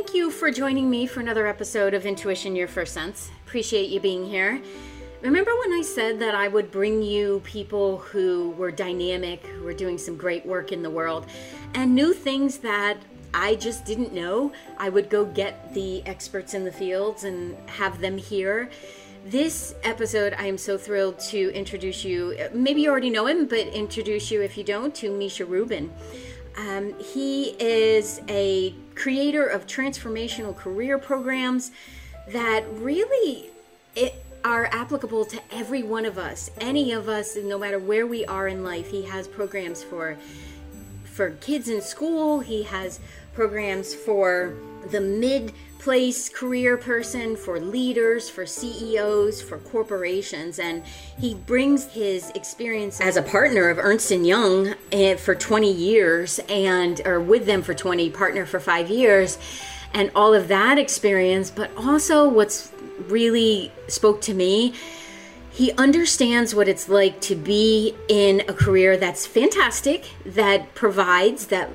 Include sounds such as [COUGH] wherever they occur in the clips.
thank you for joining me for another episode of Intuition Your First Sense. Appreciate you being here. Remember when I said that I would bring you people who were dynamic, who were doing some great work in the world, and new things that I just didn't know? I would go get the experts in the fields and have them here. This episode, I am so thrilled to introduce you. Maybe you already know him, but introduce you if you don't to Misha Rubin. Um, he is a creator of transformational career programs that really it, are applicable to every one of us, any of us, no matter where we are in life. He has programs for for kids in school. He has programs for the mid place career person, for leaders, for CEOs, for corporations, and he brings his experience as a partner of Ernst and Young eh, for 20 years, and or with them for 20, partner for five years, and all of that experience. But also, what's really spoke to me he understands what it's like to be in a career that's fantastic that provides that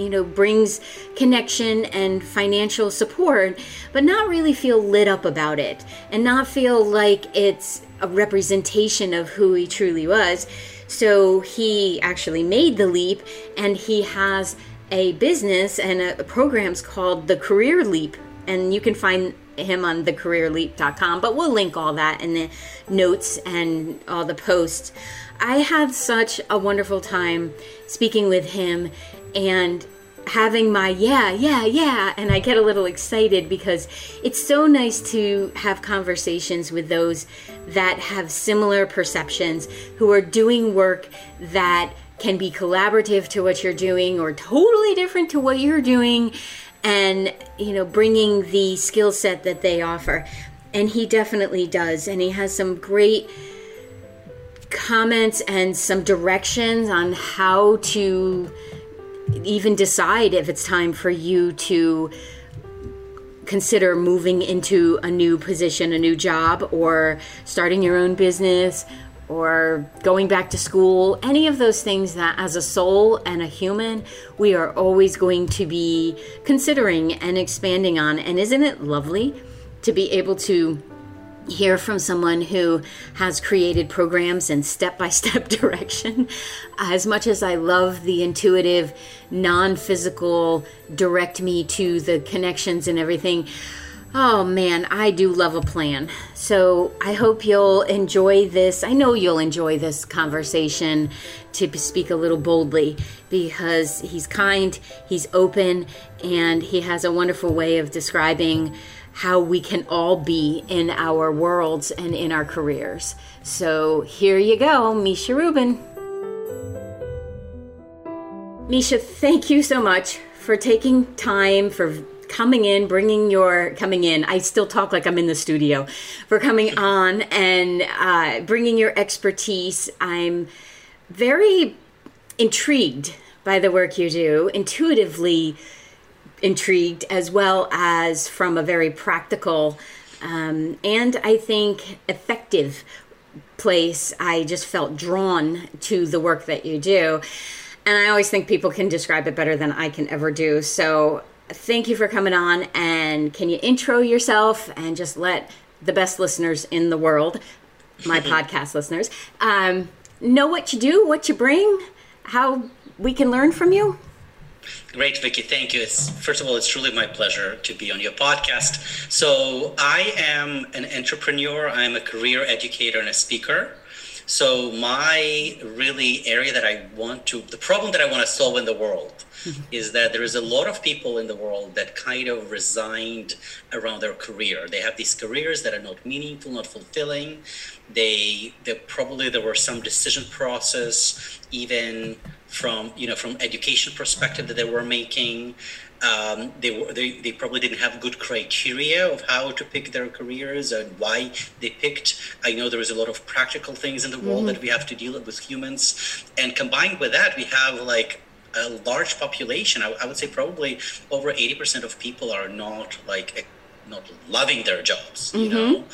you know brings connection and financial support but not really feel lit up about it and not feel like it's a representation of who he truly was. So he actually made the leap and he has a business and a, programs called the career leap and you can find him on thecareerleap.com but we'll link all that in the notes and all the posts. I had such a wonderful time speaking with him and having my yeah, yeah, yeah, and I get a little excited because it's so nice to have conversations with those that have similar perceptions, who are doing work that can be collaborative to what you're doing or totally different to what you're doing and you know bringing the skill set that they offer. And he definitely does and he has some great comments and some directions on how to even decide if it's time for you to consider moving into a new position, a new job, or starting your own business, or going back to school, any of those things that as a soul and a human, we are always going to be considering and expanding on. And isn't it lovely to be able to hear from someone who has created programs in step by step [LAUGHS] direction. As much as I love the intuitive, non physical, direct me to the connections and everything, oh man, I do love a plan. So I hope you'll enjoy this. I know you'll enjoy this conversation to speak a little boldly because he's kind, he's open, and he has a wonderful way of describing how we can all be in our worlds and in our careers. So here you go, Misha Rubin. Misha, thank you so much for taking time, for coming in, bringing your coming in. I still talk like I'm in the studio for coming on and uh, bringing your expertise. I'm very intrigued by the work you do, intuitively intrigued, as well as from a very practical um, and I think effective place. I just felt drawn to the work that you do. And I always think people can describe it better than I can ever do. So thank you for coming on. And can you intro yourself and just let the best listeners in the world, my [LAUGHS] podcast listeners, um, know what you do, what you bring, how we can learn from you? Great, Vicki. Thank you. It's, first of all, it's truly my pleasure to be on your podcast. So, I am an entrepreneur, I'm a career educator and a speaker. So, my really area that I want to, the problem that I want to solve in the world [LAUGHS] is that there is a lot of people in the world that kind of resigned around their career. They have these careers that are not meaningful, not fulfilling. They, they probably there were some decision process, even from you know from education perspective that they were making. Um, they were they, they probably didn't have good criteria of how to pick their careers and why they picked. I know there is a lot of practical things in the world mm-hmm. that we have to deal with humans, and combined with that, we have like a large population. I, I would say probably over eighty percent of people are not like not loving their jobs you mm-hmm. know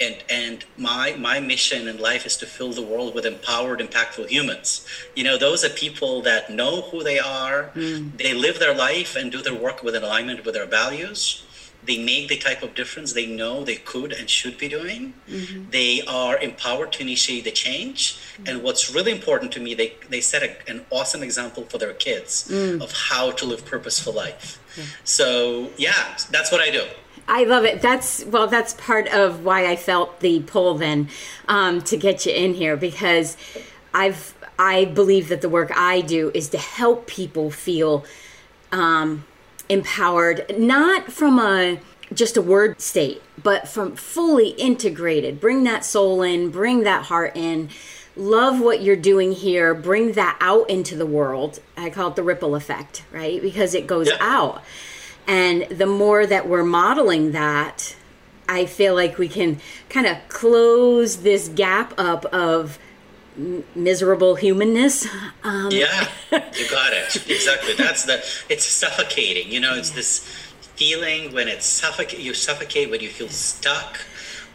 and and my my mission in life is to fill the world with empowered impactful humans you know those are people that know who they are mm. they live their life and do their work with an alignment with their values they make the type of difference they know they could and should be doing. Mm-hmm. They are empowered to initiate the change. Mm-hmm. And what's really important to me, they, they set a, an awesome example for their kids mm. of how to live purposeful life. Yeah. So, yeah, that's what I do. I love it. That's well. That's part of why I felt the pull then um, to get you in here because I've I believe that the work I do is to help people feel um, empowered, not from a just a word state, but from fully integrated. Bring that soul in, bring that heart in. Love what you're doing here. Bring that out into the world. I call it the ripple effect, right? Because it goes yeah. out. And the more that we're modeling that, I feel like we can kind of close this gap up of miserable humanness. Um, yeah, you [LAUGHS] got it. Exactly. That's the. It's suffocating. You know, it's this feeling when it's suffocate. You suffocate when you feel stuck,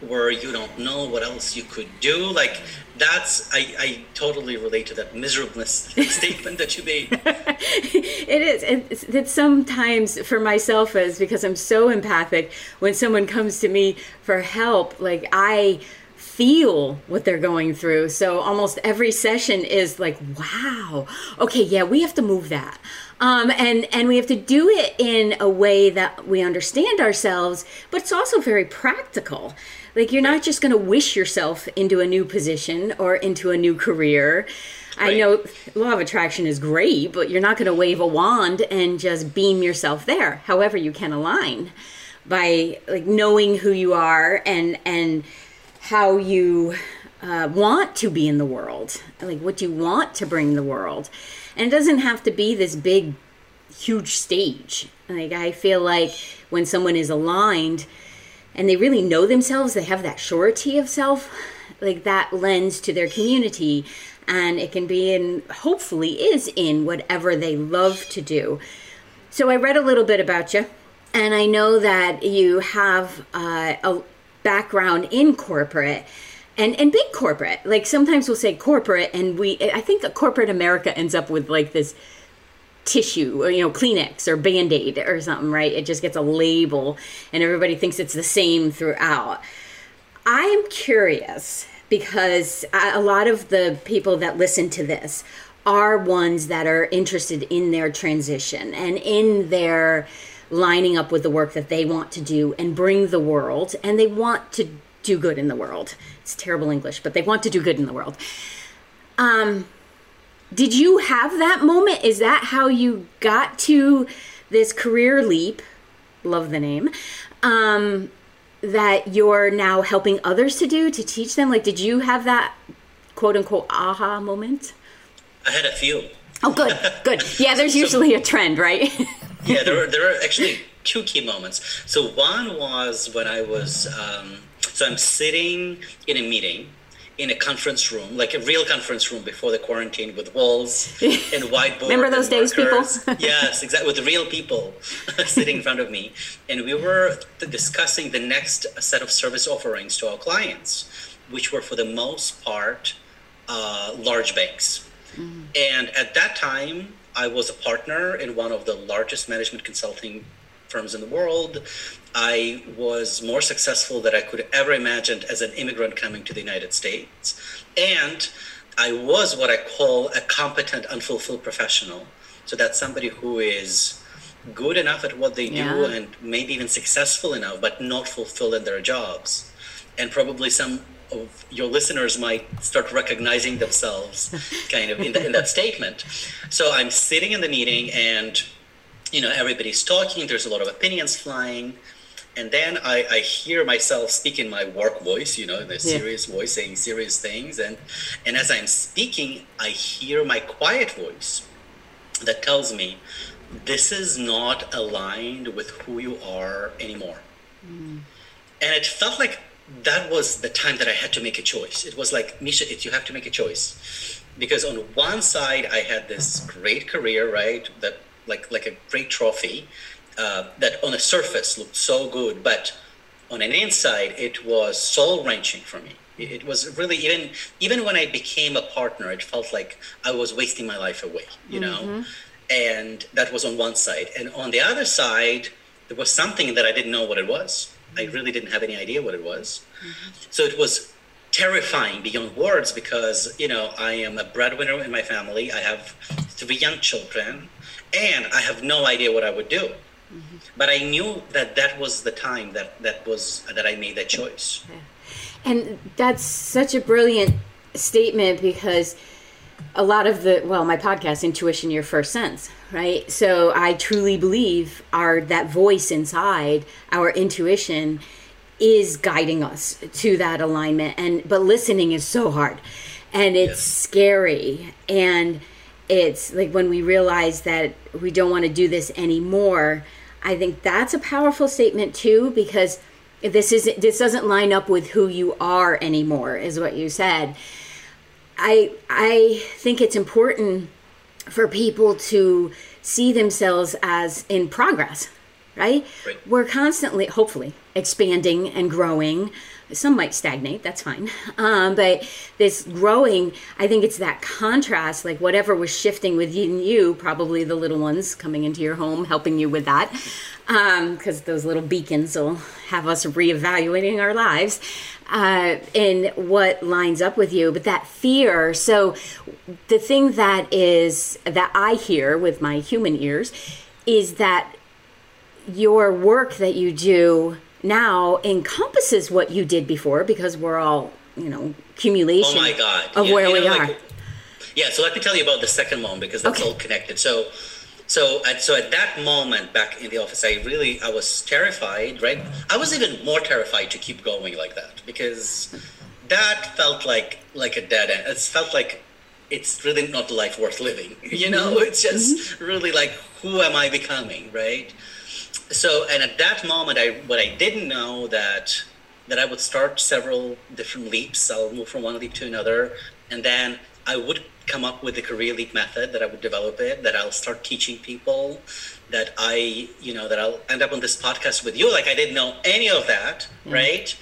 where you don't know what else you could do. Like that's I, I totally relate to that miserableness [LAUGHS] statement that you made. it is. It's, it's sometimes for myself is because I'm so empathic. When someone comes to me for help, like I feel what they're going through. So almost every session is like, wow, okay, yeah, we have to move that. Um, and and we have to do it in a way that we understand ourselves, but it's also very practical. Like you're not just going to wish yourself into a new position or into a new career. Right. I know law of attraction is great, but you're not going to wave a wand and just beam yourself there. However, you can align by like knowing who you are and and how you uh, want to be in the world, like what you want to bring the world. And it doesn't have to be this big, huge stage. Like, I feel like when someone is aligned and they really know themselves, they have that surety of self, like that lends to their community. And it can be in, hopefully, is in whatever they love to do. So I read a little bit about you. And I know that you have uh, a, background in corporate and and big corporate like sometimes we'll say corporate and we i think corporate america ends up with like this tissue or, you know kleenex or band-aid or something right it just gets a label and everybody thinks it's the same throughout i'm curious because a lot of the people that listen to this are ones that are interested in their transition and in their lining up with the work that they want to do and bring the world, and they want to do good in the world. It's terrible English, but they want to do good in the world. Um, did you have that moment? Is that how you got to this career leap? Love the name. Um, that you're now helping others to do to teach them? Like, did you have that quote unquote aha moment? I had a few. Oh, good, [LAUGHS] good. Yeah, there's usually a trend, right? [LAUGHS] yeah, there were there are actually two key moments. So one was when I was um, so I'm sitting in a meeting in a conference room, like a real conference room before the quarantine with walls [LAUGHS] and whiteboard. Remember those days, people? [LAUGHS] yes, exactly. With real people [LAUGHS] sitting in front of me. And we were discussing the next set of service offerings to our clients, which were for the most part uh, large banks. Mm. And at that time, I was a partner in one of the largest management consulting firms in the world. I was more successful than I could ever imagine as an immigrant coming to the United States. And I was what I call a competent, unfulfilled professional. So that's somebody who is good enough at what they yeah. do and maybe even successful enough, but not fulfilled in their jobs. And probably some of your listeners might start recognizing themselves [LAUGHS] kind of in, the, in that statement. So I'm sitting in the meeting and, you know, everybody's talking, there's a lot of opinions flying. And then I, I hear myself speak in my work voice, you know, the serious yeah. voice saying serious things. And, and as I'm speaking, I hear my quiet voice that tells me, this is not aligned with who you are anymore. Mm. And it felt like that was the time that I had to make a choice. It was like, Misha, it, you have to make a choice. Because on one side, I had this great career, right? That like like a great trophy. uh, that on the surface looked so good, but on an inside, it was soul wrenching for me. It was really even even when I became a partner, it felt like I was wasting my life away, you mm-hmm. know. And that was on one side, and on the other side, there was something that I didn't know what it was. I really didn't have any idea what it was. Mm-hmm. So it was terrifying beyond words because you know I am a breadwinner in my family. I have three young children, and I have no idea what I would do. Mm-hmm. But I knew that that was the time that that was that I made that choice. Yeah. And that's such a brilliant statement because a lot of the well my podcast intuition your first sense right so i truly believe our that voice inside our intuition is guiding us to that alignment and but listening is so hard and it's yes. scary and it's like when we realize that we don't want to do this anymore i think that's a powerful statement too because this isn't this doesn't line up with who you are anymore is what you said. I i think it's important for people to see themselves as in progress right, right. we're constantly hopefully expanding and growing some might stagnate that's fine. Um, but this growing i think it's that contrast like whatever was shifting within you probably the little ones coming into your home helping you with that. Because um, those little beacons will have us reevaluating our lives uh, and what lines up with you. But that fear so the thing that is that i hear with my human ears is that your work that you do now encompasses what you did before because we're all you know accumulation oh my God. of yeah, where we know, are like, yeah so let me tell you about the second moment because that's okay. all connected so so at, so at that moment back in the office i really i was terrified right i was even more terrified to keep going like that because that felt like like a dead end it felt like it's really not a life worth living [LAUGHS] you know mm-hmm. it's just mm-hmm. really like who am i becoming right so and at that moment i what i didn't know that that i would start several different leaps. I'll move from one leap to another and then i would come up with the career leap method that i would develop it that i'll start teaching people that i you know that i'll end up on this podcast with you. Like i didn't know any of that mm. right?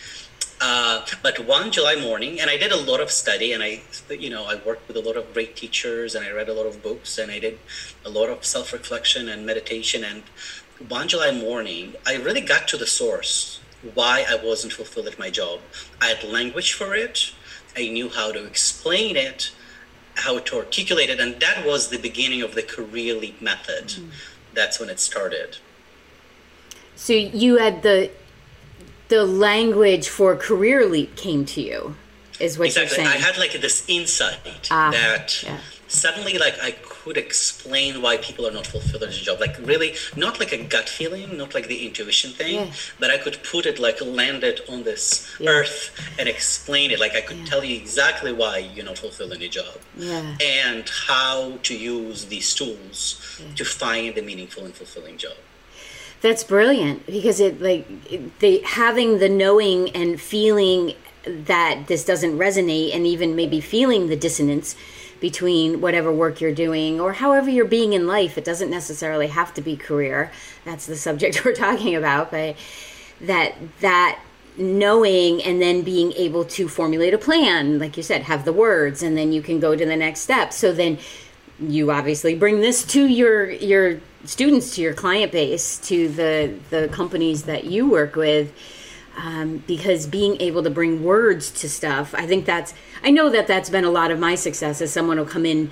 Uh, but one July morning, and I did a lot of study, and I, you know, I worked with a lot of great teachers, and I read a lot of books, and I did a lot of self-reflection and meditation, and one July morning, I really got to the source why I wasn't fulfilled at my job. I had language for it. I knew how to explain it, how to articulate it, and that was the beginning of the career leap method. Mm-hmm. That's when it started. So you had the the language for career leap came to you, is what exactly. you're saying. Exactly I had like this insight ah, that yeah. Suddenly, like I could explain why people are not fulfilled in a job. Like really, not like a gut feeling, not like the intuition thing, yeah. but I could put it like land it on this yeah. earth and explain it. Like I could yeah. tell you exactly why you're not fulfilled in a job, and how to use these tools to find a meaningful and fulfilling job. That's brilliant because it like the having the knowing and feeling that this doesn't resonate and even maybe feeling the dissonance between whatever work you're doing or however you're being in life. It doesn't necessarily have to be career. That's the [LAUGHS] subject we're talking about, but that that knowing and then being able to formulate a plan, like you said, have the words and then you can go to the next step. So then you obviously bring this to your your students to your client base to the the companies that you work with um, because being able to bring words to stuff i think that's i know that that's been a lot of my success as someone will come in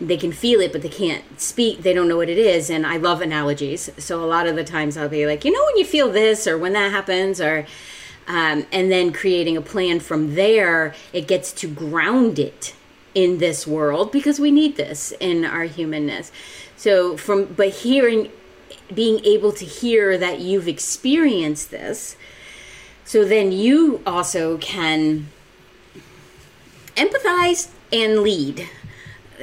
they can feel it but they can't speak they don't know what it is and i love analogies. So a lot of the times i'll be like you know when you feel this or when that happens? Or um, and then creating a plan from there it gets to ground it in this world because we need this in our humanness. So from but hearing being able to hear that you've experienced this so then you also can empathize and lead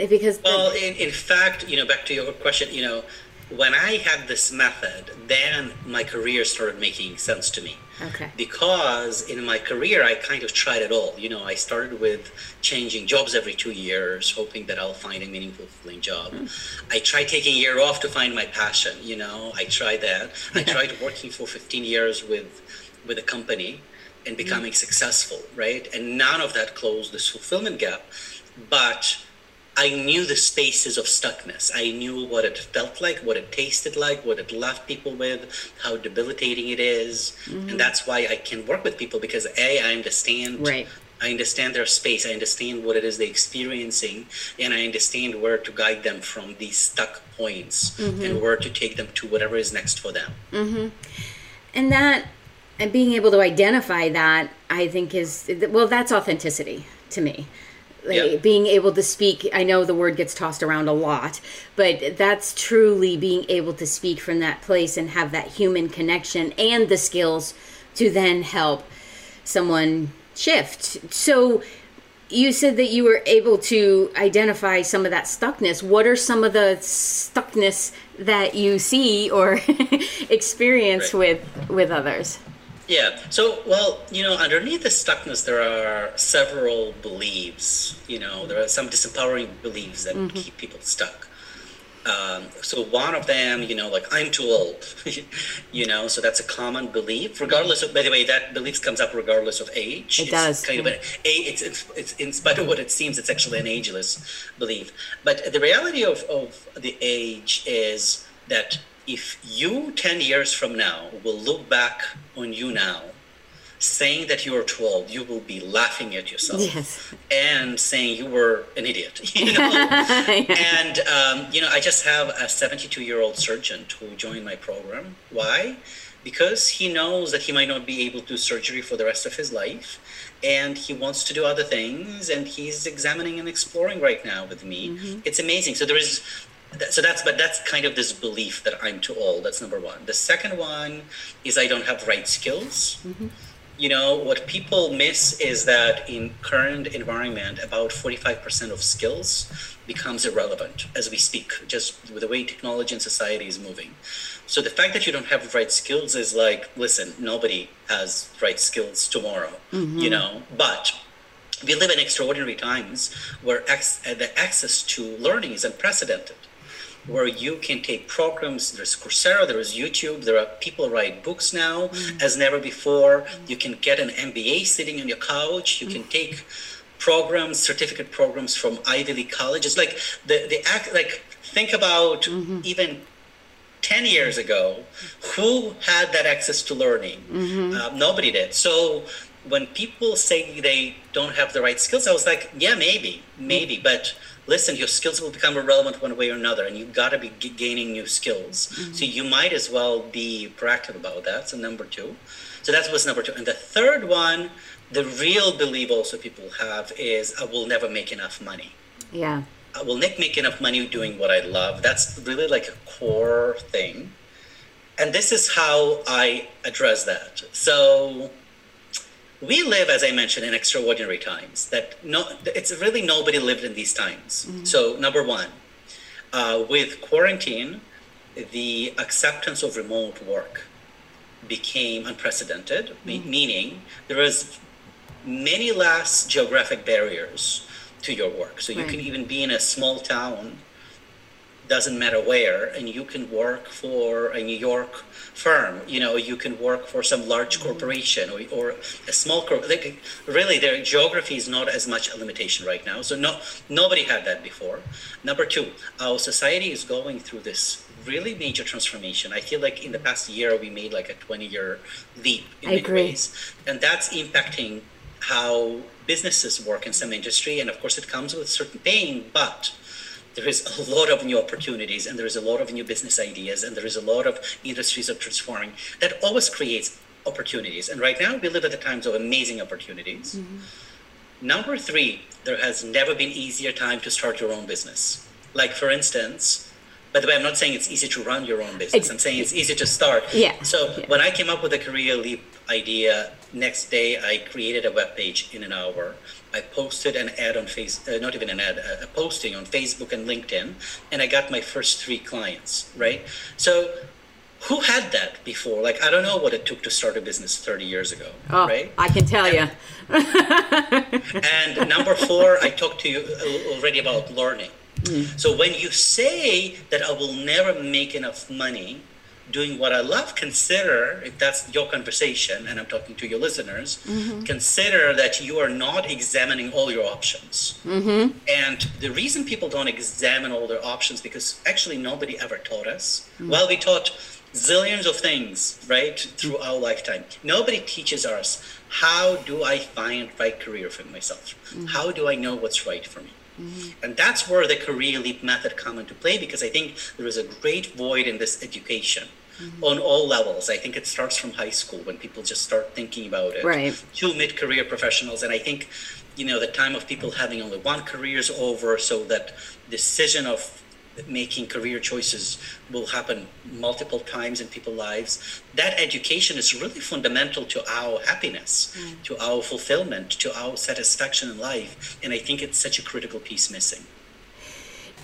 because well in, in fact you know back to your question you know when i had this method then my career started making sense to me Okay. Because in my career, I kind of tried it all. You know, I started with changing jobs every two years, hoping that I'll find a meaningful, fulfilling job. Mm. I tried taking a year off to find my passion. You know, I tried that. I [LAUGHS] tried working for 15 years with with a company and becoming mm. successful, right? And none of that closed this fulfillment gap. But I knew the spaces of stuckness. I knew what it felt like, what it tasted like, what it left people with, how debilitating it is. Mm-hmm. And that's why I can work with people because A, I understand right. I understand their space. I understand what it is they're experiencing, and I understand where to guide them from these stuck points mm-hmm. and where to take them to whatever is next for them. Mm-hmm. And that, and being able to identify that, I think is well, that's authenticity to me. Like, being able to speak i know the word gets tossed around a lot but that's truly being able to speak from that place and have that human connection and the skills to then help someone shift. So you said that you were able to identify some of that stuckness. What are some of the stuckness that you see or [LAUGHS] experience right. with with others yeah. So, well, you know, underneath the stuckness, there are several beliefs. You know, there are some disempowering beliefs that mm-hmm. keep people stuck. Um, so one of them, you know, like I'm too old, [LAUGHS] you know, so that's a common belief. Regardless of, by the way, that belief comes up regardless of age. It it's does. Kind of an, a, it's, it's, it's, in spite of what it seems, it's actually an ageless belief. But the reality of, of the age is that if you 10 years from now will look back on you now saying that you are too old you will be laughing at yourself yes. and saying you were an idiot [LAUGHS] you know? [LAUGHS] And um, you know i just have a 72 year old surgeon who joined my program. Why? Because he knows that he might not be able to do surgery for the rest of his life and he wants to do other things and he's examining and exploring right now with me. Mm-hmm. it's amazing. So there is so that's but that's kind of this belief that i'm too old. That's number one. The second one is i don't have right skills. Mm-hmm. you know what people miss is that in current environment about 45% of skills becomes irrelevant as we speak just with the way technology and society is moving. So the fact that you don't have the right skills is like listen nobody has right skills tomorrow mm-hmm. you know? But we live in extraordinary times where ex- the access to learning is unprecedented where you can take programs. There's Coursera, there is YouTube, there are people write books now mm. as never before. Mm. You can get an MBA sitting on your couch. You mm. can take programs, certificate programs from Ivy League colleges. Like the the act like think about mm-hmm. even 10 years ago, who had that access to learning? Mm-hmm. Uh, nobody did. So when people say they don't have the right skills, I was like, yeah, maybe, maybe, but listen, your skills will become irrelevant one way or another, and you've got to be g- gaining new skills. Mm-hmm. So you might as well be proactive about that. So number two. So that was number two. And the third one, the real belief also people have is I will never make enough money. Yeah. I will not make enough money doing what I love. That's really like a core thing. And this is how I address that. So we live, as I mentioned, in extraordinary times. That no, it's really nobody lived in these times. Mm-hmm. So number one, uh, with quarantine, the acceptance of remote work became unprecedented. Mm-hmm. Meaning there was many less geographic barriers to your work. So you right. can even be in a small town doesn't matter where and you can work for a new york firm you know you can work for some large mm-hmm. corporation or, or a small corp like really their geography is not as much a limitation right now so no nobody had that before number two our society is going through this really major transformation i feel like in the past year we made like a 20 year leap in I many agree. ways and that's impacting how businesses work in some industry and of course it comes with certain pain but there is a lot of new opportunities and there is a lot of new business ideas and there is a lot of industries are transforming that always creates opportunities. And right now we live at the times of amazing opportunities. Mm-hmm. number three there has never been easier time to start your own business. Like for instance by the way i'm not saying it's easy to run your own business. I'm saying it's easy to start. Yeah. So yeah. when i came up with the career leap idea next day i created a web page in an hour I posted an ad on face, uh, not even an ad, a posting on Facebook and LinkedIn, and I got my first three clients. Right. So, who had that before? Like, I don't know what it took to start a business 30 years ago, oh, right? I can tell you. and number four, I talked to you already about learning. Mm. So when you say that I will never make enough money doing what I love, consider if that's your conversation, and I'm talking to your listeners, mm-hmm. consider that you are not examining all your options. Mm-hmm. And the reason people don't examine all their options because actually nobody ever taught us. Mm-hmm. Well, we taught zillions of things, right, through our lifetime. Nobody teaches us how do I find right career for myself? Mm-hmm. How do I know what's right for me? Mm-hmm. And that's where the career leap method come into play because I think there is a great void in this education. Mm-hmm. on all levels. I think it starts from high school when people just start thinking about it. Right. To mid-career professionals, and I think, you know, the time of people having only one career is over, so that decision of making career choices will happen multiple times in people's lives. That education is really fundamental to our happiness, mm. to our fulfillment, to our satisfaction in life. And I think it's such a critical piece missing.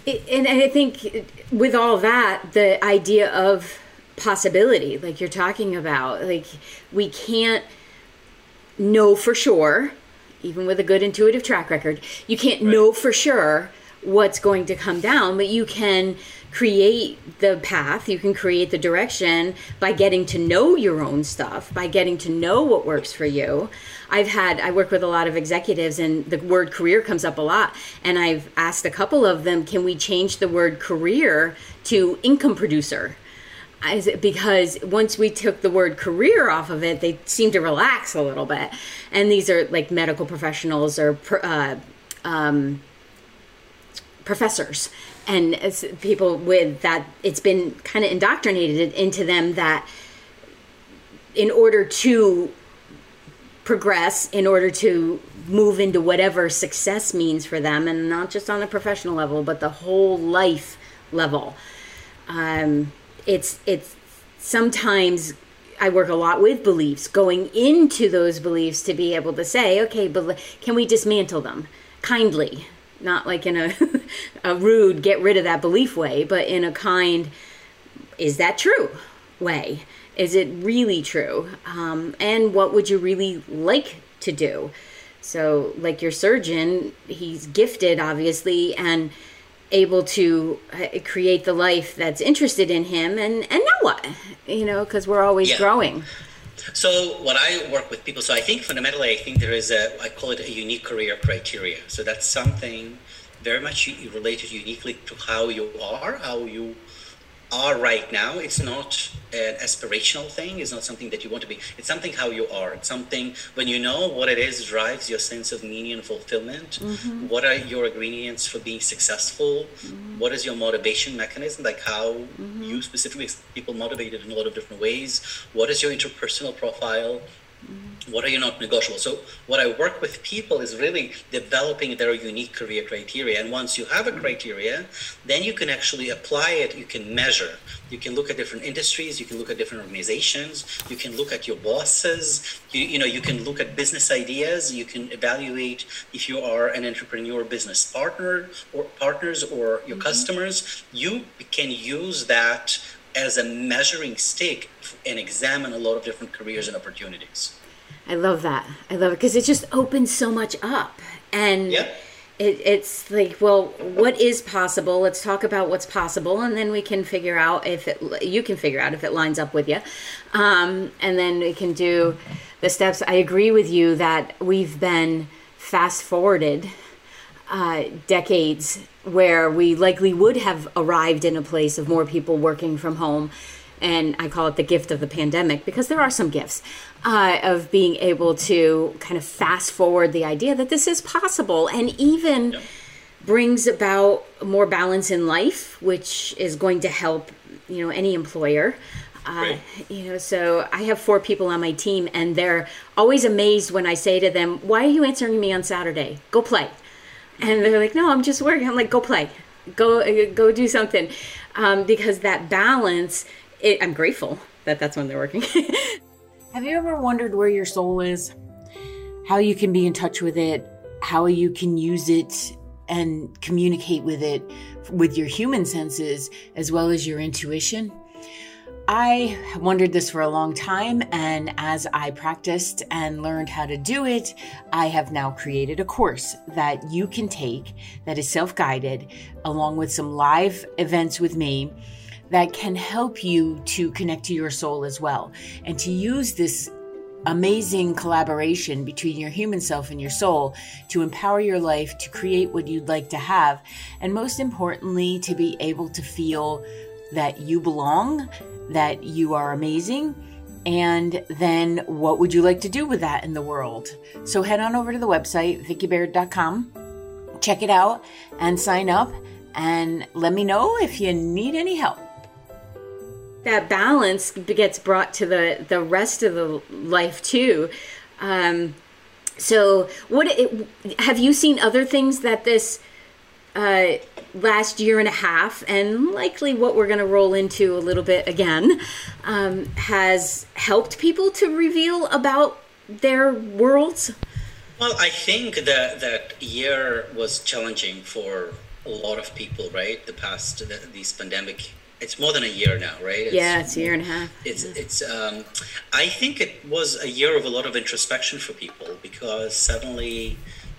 It, and I think with all that, the idea of possibility, like you're talking about, like we can't know for sure, even with a good intuitive track record, you can't right. know for sure what's going to come down, but you can create the path, you can create the direction by getting to know your own stuff, by getting to know what works for you. I've had, I work with a lot of executives and the word career comes up a lot. And I've asked a couple of them, can we change the word career to income producer? because once we took the word career off of it, they seem to relax a little bit. And these are like medical professionals or uh, um, professors and people with that it's been kind of indoctrinated into them that in order to progress in order to move into whatever success means for them and not just on a professional level but the whole life level um, it's it's sometimes I work a lot with beliefs, going into those beliefs to be able to say, okay, but can we dismantle them kindly? Not like in a, [LAUGHS] a rude get rid of that belief way, but in a kind, is that true way? Is it really true? Um, and what would you really like to do? So, like your surgeon, he's gifted, obviously, and able to uh, create the life that's interested in him. And and now what? You know, because we're always yeah. growing. So what I work with people, so I think fundamentally, I think there is a, I call it a unique career criteria. So that's something very much related uniquely to how you are, how you are right now. It's not an aspirational thing. It's not something that you want to be. It's something how you are. It's something when you know what it is drives your sense of meaning and fulfillment. Mm-hmm. What are your ingredients for being successful? Mm-hmm. What is your motivation mechanism? Like how mm-hmm. you specifically people motivated in a lot of different ways. What is your interpersonal profile? What are you not negotiable? So what i work with people is really developing their unique career criteria. And once you have a criteria then you can actually apply it. You can measure. You can look at different industries. You can look at different organizations. You can look at your bosses. You, you know you can look at business ideas. You can evaluate if you are an entrepreneur business partner or partners or your mm-hmm. customers. You can use that as a measuring stick and examine a lot of different careers and opportunities. I love that. I love it because it just opens so much up. And it, it's like, well, what is possible? Let's talk about what's possible, and then we can figure out if it. You can figure out if it lines up with you, um, and then we can do the steps. I agree with you that we've been fast forwarded uh, decades where we likely would have arrived in a place of more people working from home. And I call it the gift of the pandemic because there are some gifts uh, of being able to kind of fast forward the idea that this is possible and even yep. brings about more balance in life, which is going to help, you know, any employer. Uh, you know, so I have four people on my team, and they're always amazed when I say to them, "Why are you answering me on Saturday? Go play." And they're like, "No, I'm just working." I'm like, "Go play, go go do something," um, because that balance. It, I'm grateful that that's when they're working. [LAUGHS] Have you ever wondered where your soul is? How you can be in touch with it? How you can use it and communicate with it with your human senses as well as your intuition? I wondered this for a long time, and as I practiced and learned how to do it, I have now created a course that you can take that is self guided, along with some live events with me that can help you to connect to your soul as well and to use this amazing collaboration between your human self and your soul to empower your life to create what you'd like to have and most importantly to be able to feel that you belong that you are amazing and then what would you like to do with that in the world so head on over to the website vickibaird.com check it out and sign up and let me know if you need any help that balance gets brought to the the rest of the life too. Um, so, what it, have you seen other things that this uh, last year and a half, and likely what we're going to roll into a little bit again, um, has helped people to reveal about their worlds? Well, I think that that year was challenging for a lot of people, right? The past, the, these pandemic it's more than a year now, right? It's, yeah, it's a year and a half. It's it's. Um, I think it was a year of a lot of introspection for people because suddenly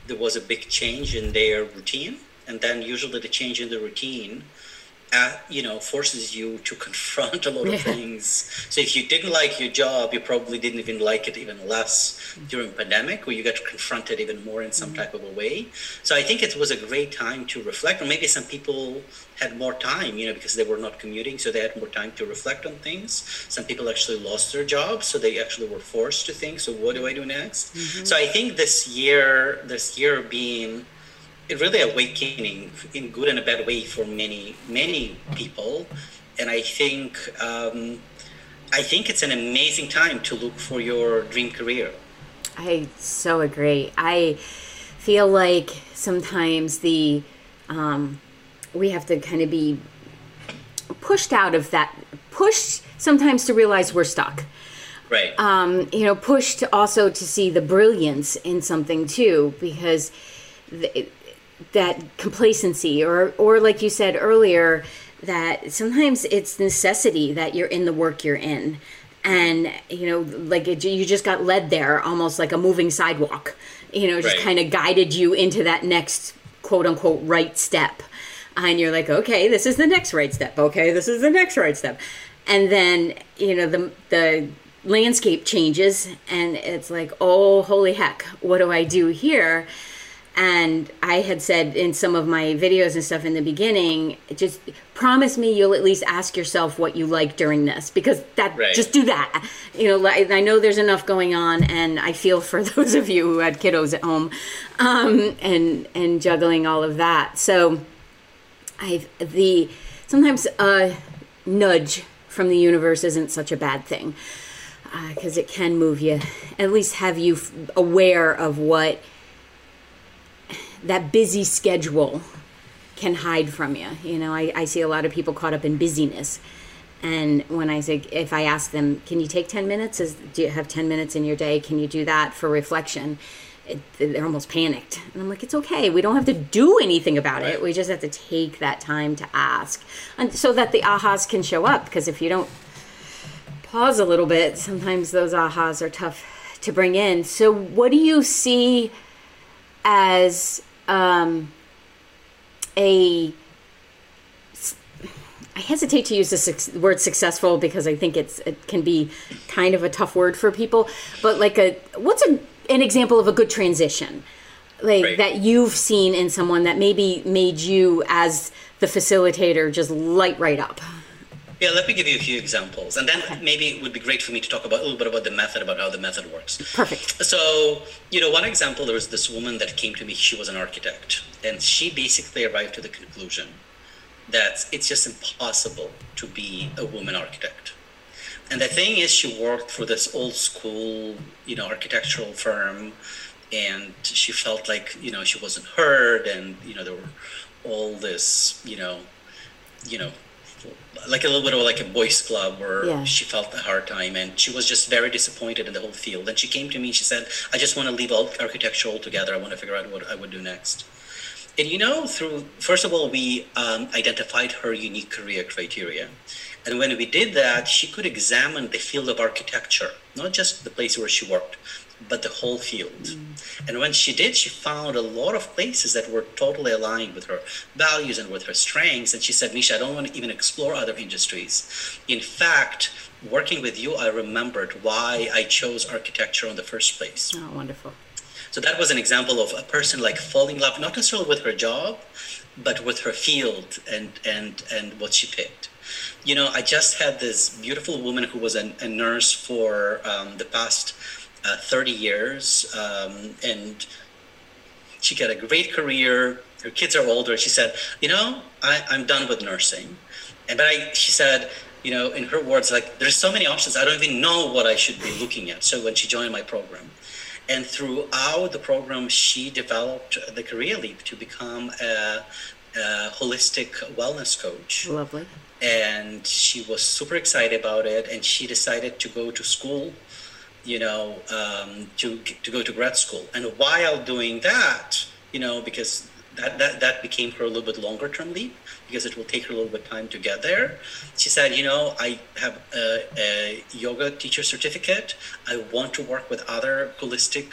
there was a big change in their routine, and then usually the change in the routine uh, you know forces you to [LAUGHS] confront a lot of yeah. things so if you didn't like your job you probably didn't even like it even less during pandemic where you got confronted even more in some mm-hmm. type of a way so i think it was a great time to reflect or maybe some people had more time you know because they were not commuting so they had more time to reflect on things some people actually lost their jobs so they actually were forced to think so what do i do next mm-hmm. so i think this year this year being really awakening in good and a bad way for many many people. And i think um, i think it's an amazing time to look for your dream career. I so agree. I feel like sometimes the um, we have to kind of be pushed out of that pushed sometimes to realize we're stuck. Right. Um, you know pushed also to see the brilliance in something too because that complacency or or like you said earlier that sometimes it's necessity that you're in the work you're in. And you know like it, you just got led there almost like a moving sidewalk you know just right. kind of guided you into that next quote unquote right step. And you're like okay this is the next right step. Okay this is the next right step. And then you know the the landscape changes and it's like oh holy heck what do i do here and I had said in some of my videos and stuff in the beginning, just promise me you'll at least ask yourself what you like during this because that right. just do that. You know, I know there's enough going on, and I feel for [LAUGHS] those of you who had kiddos at home, um, and and juggling all of that. So, I the sometimes a nudge from the universe isn't such a bad thing because uh, it can move you, at least have you aware of what that busy schedule can hide from you. You know, I, I see a lot of people caught up in busyness. And when I say, if I ask them, can you take 10 minutes? Is, do you have 10 minutes in your day? Can you do that for reflection? It, they're almost panicked. And I'm like, it's okay. We don't have to do anything about right. it. We just have to take that time to ask. And so that the ahas can show up. Because if you don't pause a little bit, sometimes those ahas are tough to bring in. So, what do you see as um, a I hesitate to use the word successful because I think it's it can be kind of a tough word for people. But like a what's a, an example of a good transition, like right. that you've seen in someone that maybe made you as the facilitator just light right up. Yeah, let me give you a few examples, and then okay. maybe it would be great for me to talk about a little bit about the method, about how the method works. Perfect. So, you know, one example, there was this woman that came to me. She was an architect, and she basically arrived to the conclusion that it's just impossible to be a woman architect. And the thing is, she worked for this old school, you know, architectural firm, and she felt like you know she wasn't heard, and you know there were all this, you know, you know like a little bit of like a boys club where yeah. she felt a hard time and she was just very disappointed in the whole field. And she came to me and she said i just want to leave all architecture altogether. I want to figure out what i would do next. And you know through first of all we um, identified her unique career criteria. And when we did that, she could examine the field of architecture, not just the place where she worked, but the whole field. Mm. And when she did, she found a lot of places that were totally aligned with her values and with her strengths. And she said, Misha, I don't want to even explore other industries. In fact, working with you, I remembered why I chose architecture in the first place. Oh, wonderful. So that was an example of a person like falling in love, not necessarily with her job, but with her field and, and, and what she picked you know, I just had this beautiful woman who was a, a nurse for um, the past uh, 30 years, um, and she got a great career. Her kids are older. She said, "You know, I, I'm done with nursing," and but I, she said, you know, in her words, like there's so many options. I don't even know what I should be looking at. So when she joined my program, and throughout the program, she developed the career leap to become a, a holistic wellness coach. Lovely and she was super excited about it and she decided to go to school you know um, to, to go to grad school and while doing that you know because that, that, that became her a little bit longer term leap because it will take her a little bit time to get there. She said, you know, I have a, a yoga teacher certificate. I want to work with other holistic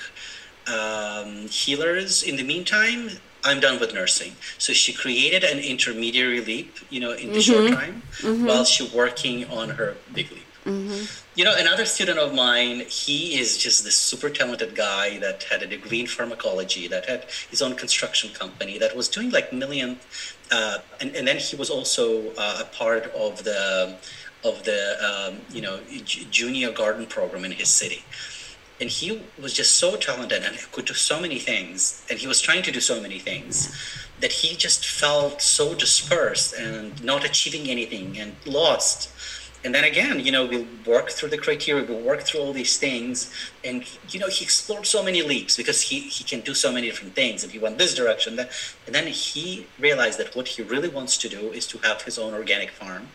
um, healers in the meantime I'm done with nursing. So she created an intermediary leap, you know, in the mm-hmm. short time, mm-hmm. while she working on her big leap. Mm-hmm. You know, another student of mine, he is just this super talented guy that had a degree in pharmacology, that had his own construction company, that was doing like million, uh, and and then he was also uh, a part of the of the um, you know junior garden program in his city and he was just so talented and could do so many things and he was trying to do so many things that he just felt so dispersed and not achieving anything and lost and then again you know we work through the criteria we work through all these things and you know he explored so many leaps because he, he can do so many different things and he went this direction that and then he realized that what he really wants to do is to have his own organic farm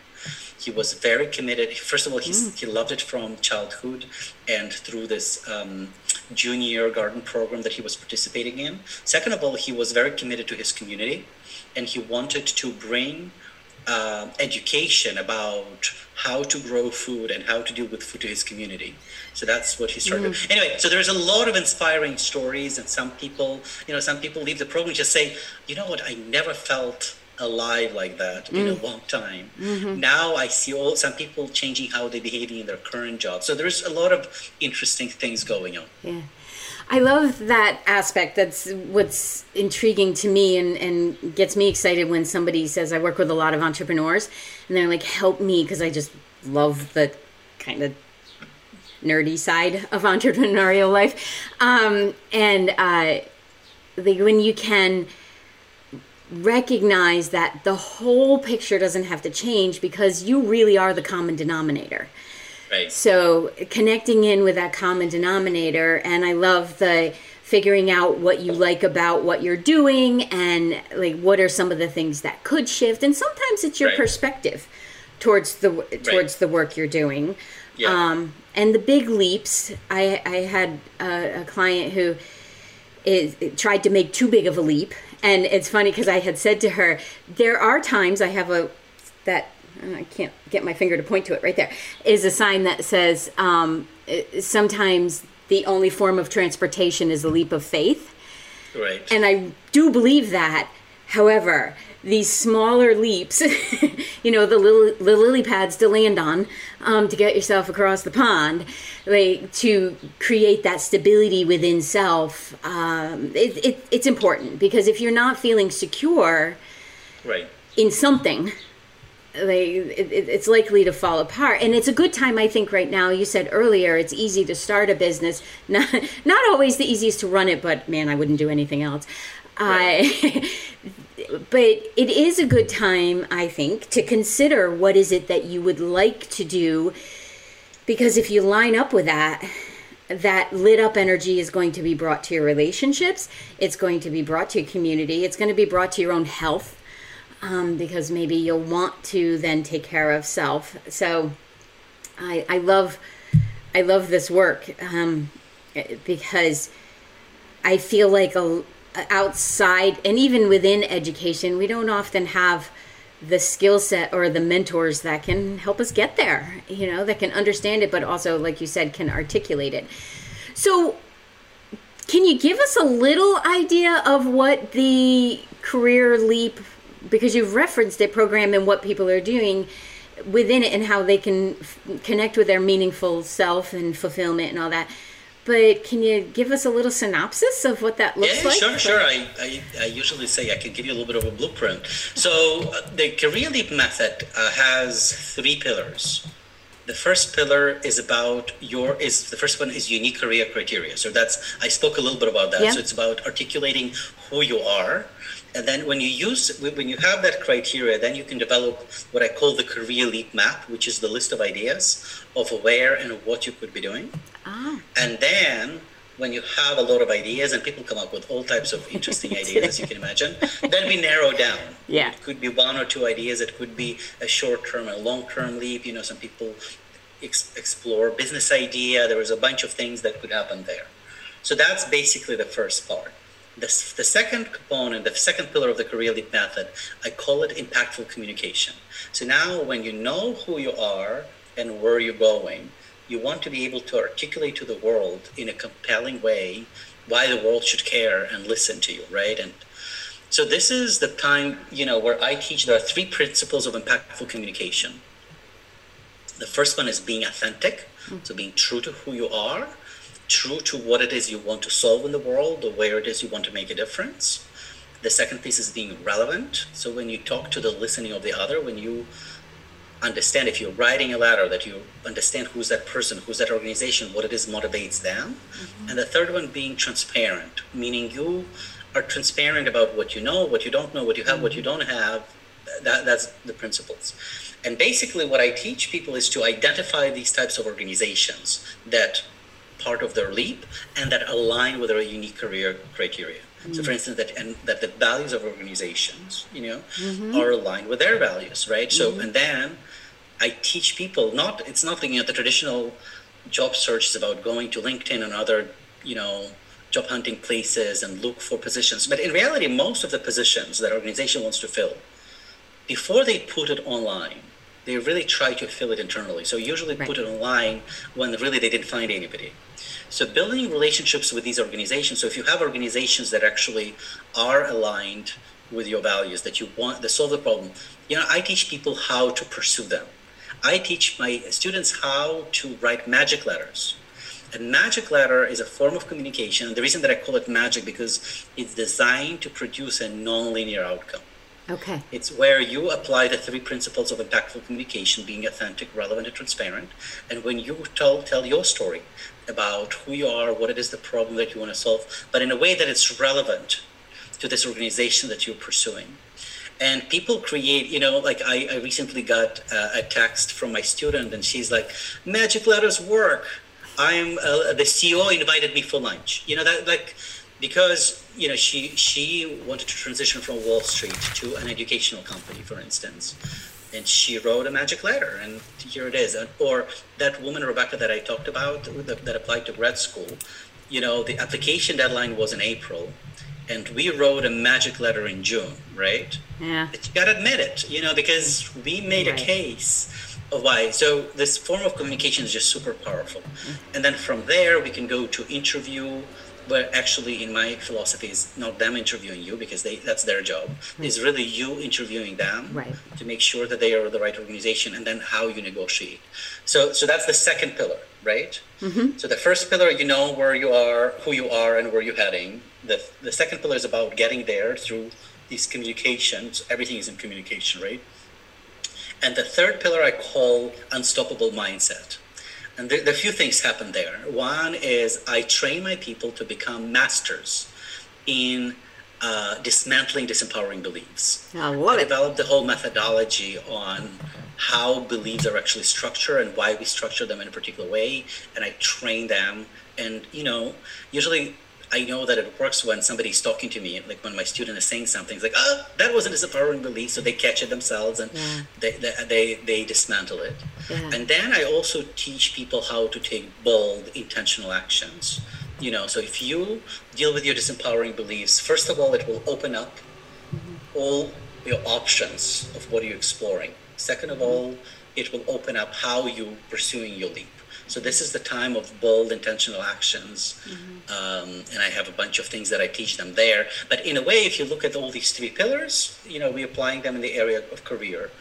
he was very committed. First of all, mm. he loved it from childhood and through this um, junior garden program that he was participating in. Second of all, he was very committed to his community and he wanted to bring uh, education about how to grow food and how to deal with food to his community. So that's what he started. Mm. Anyway, so there's a lot of inspiring stories, and some people, you know, some people leave the program just say, you know what, I never felt alive like that mm. in a mm. long time. Mm-hmm. Now I see all some people changing how they're behaving in their current job. So there's a lot of interesting things going on. Yeah. I love that aspect. That's what's intriguing to me and, and gets me excited when somebody says, I work with a lot of entrepreneurs and they're like, help me because I just love the kind of nerdy side of entrepreneurial life. Um, and uh, when you can recognize that the whole picture doesn't have to change because you really are the common denominator. Right. So connecting in with that common denominator, and I love the figuring out what you like about what you're doing and like what are some of the things that could shift and sometimes it's your right. perspective towards the towards right. the work you're doing yeah. um, and the big leaps i i had a, a client who is tried to make too big of a leap and it's funny because I had said to her, there are times I have a that I can't get my finger to point to it right there is a sign that says um, sometimes the only form of transportation is a leap of faith. Right. And I do believe that. However, these smaller leaps, [LAUGHS] you know, the, little, the lily pads to land on um, to get yourself across the pond, like to create that stability within self. Um, it, it, it's important because if you're not feeling secure right. in something, like it, it's likely to fall apart and it's a good time i think right now you said earlier it's easy to start a business [LAUGHS] not not always the easiest to run it but man i wouldn't do anything else right. uh, [LAUGHS] but it is a good time, I think, to consider what is it that you would like to do. Because if you line up with that, that lit up energy is going to be brought to your relationships. It's going to be brought to your community. It's going to be brought to your own health um, because maybe you'll want to then take care of self. So I, I love, I love this work um, because I feel like a, outside and even within education, we don't often have the skill set or the mentors that can help us get there, you know, that can understand it, but also, like you said, can articulate it. So, can you give us a little idea of what the Career Leap, because you've referenced it, program and what people are doing within it and how they can f- connect with their meaningful self and fulfillment and all that? But can you give us a little synopsis of what that looks yeah, like? sure, sure. I, I, I, usually say I can give you a little bit of a blueprint. So uh, the Career Leap method uh, has three pillars. The first pillar is about your is the first one is unique career criteria. So that's I spoke a little bit about that. Yeah. So it's about articulating who you are, and then when you use when you have that criteria, then you can develop what I call the Career Leap map, which is the list of ideas of where and what you could be doing. Ah, And then when you have a lot of ideas and people come up with all types of interesting [LAUGHS] ideas, as you can imagine, then we narrow down. Yeah. It could be one or two ideas. It could be a short term, a long term leap. You know, some people ex- explore business idea. There was a bunch of things that could happen there. So that's basically the first part. The, the second component, the second pillar of the career leap method, I call it impactful communication. So now when you know who you are and where you're going, you want to be able to articulate to the world in a compelling way why the world should care and listen to you, right? And so this is the time, you know, where I teach there are three principles of impactful communication. The first one is being authentic, hmm. so being true to who you are, true to what it is you want to solve in the world or where it is you want to make a difference. The second piece is being relevant. So when you talk to the listening of the other, when you understand if you're writing a letter that you understand who's that person who's that organization what it is motivates them. Mm-hmm. And the third one being transparent meaning you are transparent about what you know what you don't know what you have what you mm-hmm. don't have. That, that's the principles. And basically what i teach people is to identify these types of organizations that part of their leap and that align with their unique career criteria. So for mm. instance that and that the values of organizations you know mm-hmm. are aligned with their values right? So mm. and then i teach people not it's not you know the traditional job search is about going to linkedin and other you know job hunting places and look for positions. But in reality most of the positions that organization wants to fill before they put it online they really try to fill it internally. So usually Right. put it online when really they didn't find anybody. So building relationships with these organizations so if you have organizations that actually are aligned with your values that you want to solve the problem you know i teach people how to pursue them. I teach my students how to write magic letters. A magic letter is a form of communication. The reason that i call it magic because it's designed to produce a non-linear outcome okay. it's where you apply the three principles of impactful communication, being authentic, relevant, and transparent. And when you tell tell your story about who you are, what it is the problem that you want to solve, but in a way that it's relevant to this organization that you're pursuing. And people create, you know, like I, I recently got uh, a text from my student, and she's like, "Magic letters work. I'm uh, the CEO invited me for lunch." You know that like because you know she she wanted to transition from Wall Street to an educational company, for instance, and she wrote a magic letter, and here it is. Or that woman Rebecca that I talked about that, that applied to grad school, you know, the application deadline was in April, and we wrote a magic letter in June, right? Yeah. But you gotta admit it, you know, because we made Right. a case of why. So this form of communication is just super powerful. Mm-hmm. And then from there, we can go to interview. But actually, in my philosophy, is not them interviewing you because they that's their job. Is really you interviewing them Right. to make sure that they are the right organization, and then how you negotiate. So, so that's the second pillar, right? Mm-hmm. So the first pillar, you know where you are, who you are, and where you're heading. The the second pillar is about getting there through these communications. Everything is in communication, right? And the third pillar I call unstoppable mindset. And there, there are a few things happen there. One is I train my people to become masters in uh, dismantling disempowering beliefs. I I developed the whole methodology on how beliefs are actually structured and why we structure them in a particular way. And I train them. And, you know, usually I know that it works when somebody's talking to me, like when my student is saying something, it's like, oh, that wasn't a disempowering belief. So they catch it themselves and Yeah. they, they, they, they dismantle it. Yeah. And then I also teach people how to take bold, intentional actions. You know, so if you deal with your disempowering beliefs, first of all, it will open up mm-hmm. all your options of what you're exploring. Second of all, it will open up how you're pursuing your leap. So this is the time of bold, intentional actions, mm-hmm. um, and I have a bunch of things that I teach them there. But in a way, if you look at all these three pillars, you know, we're applying them in the area of career.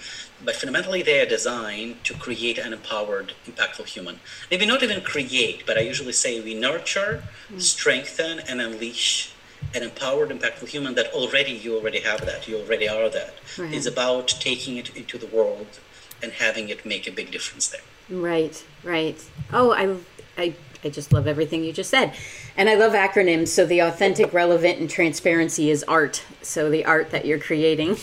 But fundamentally, they are designed to create an empowered, impactful human. Maybe not even create, but I usually say we nurture, mm-hmm. strengthen, and unleash an empowered, impactful human that already you already have that. You already are that. Right. It's about taking it into the world and having it make a big difference there. Right, right. Oh, I, I, I just love everything you just said. And I love acronyms. So the authentic, relevant, and transparency is art. So the art that you're creating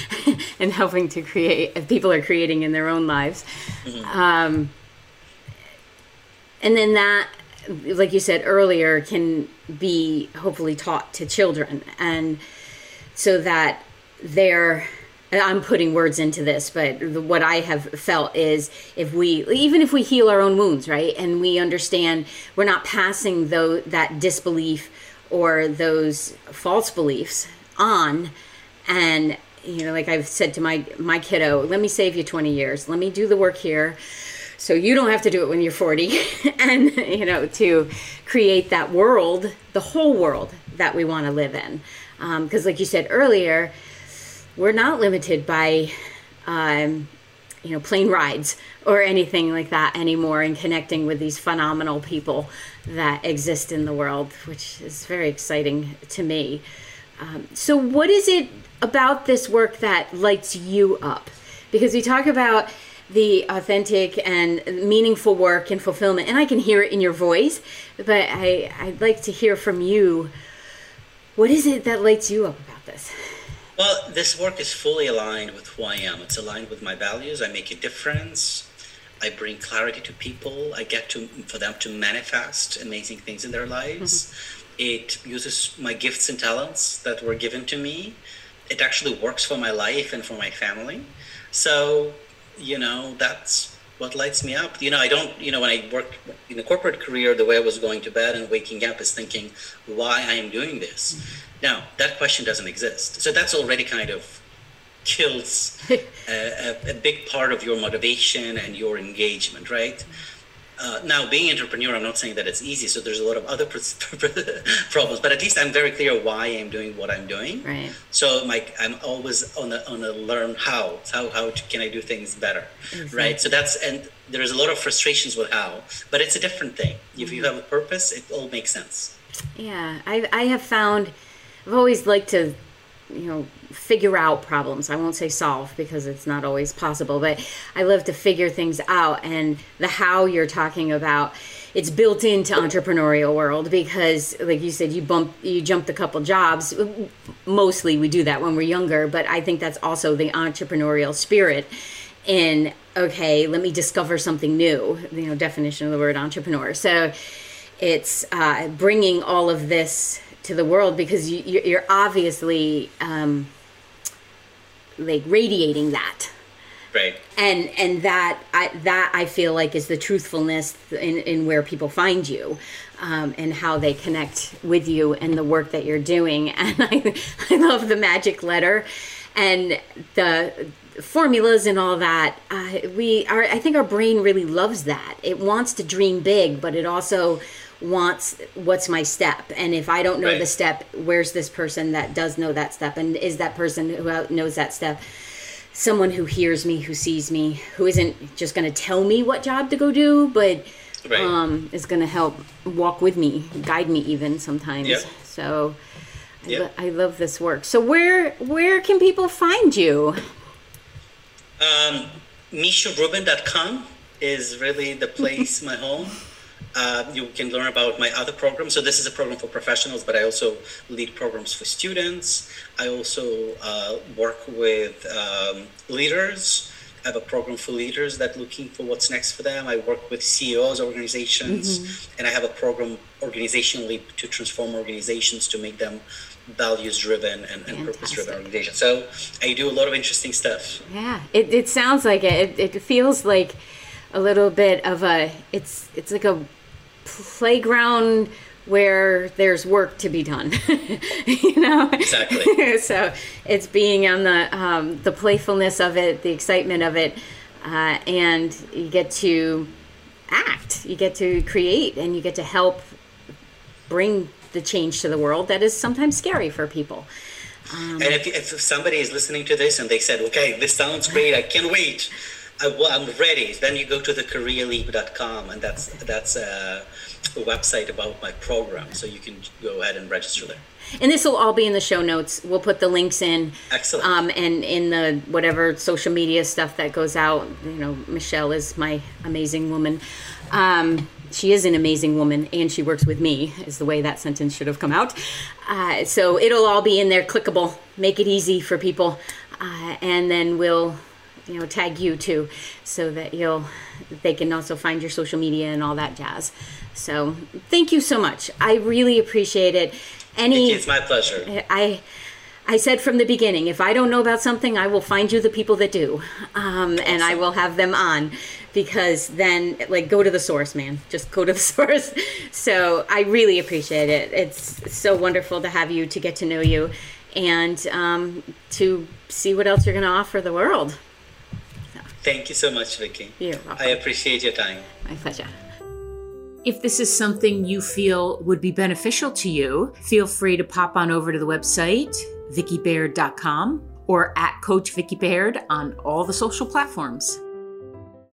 [LAUGHS] and helping to create, people are creating in their own lives. Mm-hmm. Um, and then that, like you said earlier, can be hopefully taught to children. And so that they're I'm putting words into this, but what I have felt is if we, even if we heal our own wounds, right, and we understand we're not passing though that disbelief or those false beliefs on, and you know, like I've said to my my kiddo, let me save you 20 years. Let me do the work here, so you don't have to do it when you're 40, [LAUGHS] and you know, to create that world, the whole world that we want to live in, because um, like you said earlier we're not limited by um, you know plane rides or anything like that anymore and connecting with these phenomenal people that exist in the world which is very exciting to me. Um, so what is it about this work that lights you up? Because we talk about the authentic and meaningful work and fulfillment and i can hear it in your voice but I, i'd like to hear from you. What is it that lights you up about this well, this work is fully aligned with who I am. It's aligned with my values. I make a difference. I bring clarity to people. I get to for them to manifest amazing things in their lives. Mm-hmm. It uses my gifts and talents that were given to me. It actually works for my life and for my family. So, you know, that's what lights me up. You know, I don't, you know, when I worked in a corporate career, the way I was going to bed and waking up is thinking why I am doing this. Mm-hmm now, that question doesn't exist. So that's already kind of kills [LAUGHS] a, a, a, big part of your motivation and your engagement, right? Uh, now, being entrepreneur, I'm not saying that it's easy. So there's a lot of other [LAUGHS] problems, but at least I'm very clear why I'm doing what I'm doing. Right. So my, I'm always on a, on a learn how, how, how to, can I do things better, exactly. right? So that's, and there's a lot of frustrations with how, but it's a different thing. If mm-hmm. you have a purpose, it all makes sense. Yeah, I, I have found I've always liked to, you know, figure out problems. I won't say solve because it's not always possible, but I love to figure things out. And the how you're talking about, it's built into entrepreneurial world because, like you said, you bump, you jumped a couple jobs. Mostly we do that when we're younger, but I think that's also the entrepreneurial spirit. In okay, let me discover something new. You know, definition of the word entrepreneur. So it's uh, bringing all of this to the world because you, you're obviously um, like radiating that. Right. And and that I, that I feel like is the truthfulness in, in where people find you um, and how they connect with you and the work that you're doing. [LAUGHS] And I, I love the magic letter and the formulas and all that. Uh, we are I think our brain really loves that. It wants to dream big but it also wants what's my step and if i don't know right. the step where's this person that does know that step and is that person who knows that step someone who hears me who sees me who isn't just going to tell me what job to go do but right. um, is going to help walk with me guide me even sometimes yep. so yep. I, lo- I love this work so where where can people find you um, misharubin.com is really the place my home uh, you can learn about my other programs. So this is a program for professionals, but I also lead programs for students. I also uh, work with um, leaders. I have a program for leaders that looking for what's next for them. I work with CEOs, organizations, mm-hmm. and I have a program organizationally to transform organizations to make them values driven and, and purpose driven organizations. So I do a lot of interesting stuff. Yeah, it, it sounds like it. it. It feels like a little bit of a it's it's like a playground where there's work to be done. [LAUGHS] you know, exactly. [LAUGHS] so it's being on the um, the playfulness of it, the excitement of it, uh, and you get to act, you get to create, and you get to help bring the change to the world that is sometimes scary for people. Um, and if, if somebody is listening to this and they said, "Okay, this sounds great, I can't wait," I, am ready. Then you go to the careerleap.com, and that's that's a website about my program, so you can go ahead and register there. And this will all be in the show notes. We'll put the links in. Excellent. Um, and in the whatever social media stuff that goes out. You know, Michelle is my amazing woman. Um, she is an amazing woman and she works with me is the way that sentence should have come out uh, so it'll all be in there clickable make it easy for people uh, and then we'll you know tag you too so that you'll they can also find your social media and all that jazz so thank you so much i really appreciate it any it's my pleasure i I said from the beginning, if I don't know about something, I will find you the people that do, um, awesome. and I will have them on because then, like, go to the source, man. Just go to the [LAUGHS] source. So I really appreciate it. It's so wonderful to have you, to get to know you, and um, to see what else you're going to offer the world. So. Thank you so much, Vicki. You're welcome. I appreciate your time. My pleasure. If this is something you feel would be beneficial to you, feel free to pop on over to the website vickibaird.com or at Coach Vicki Baird on all the social platforms.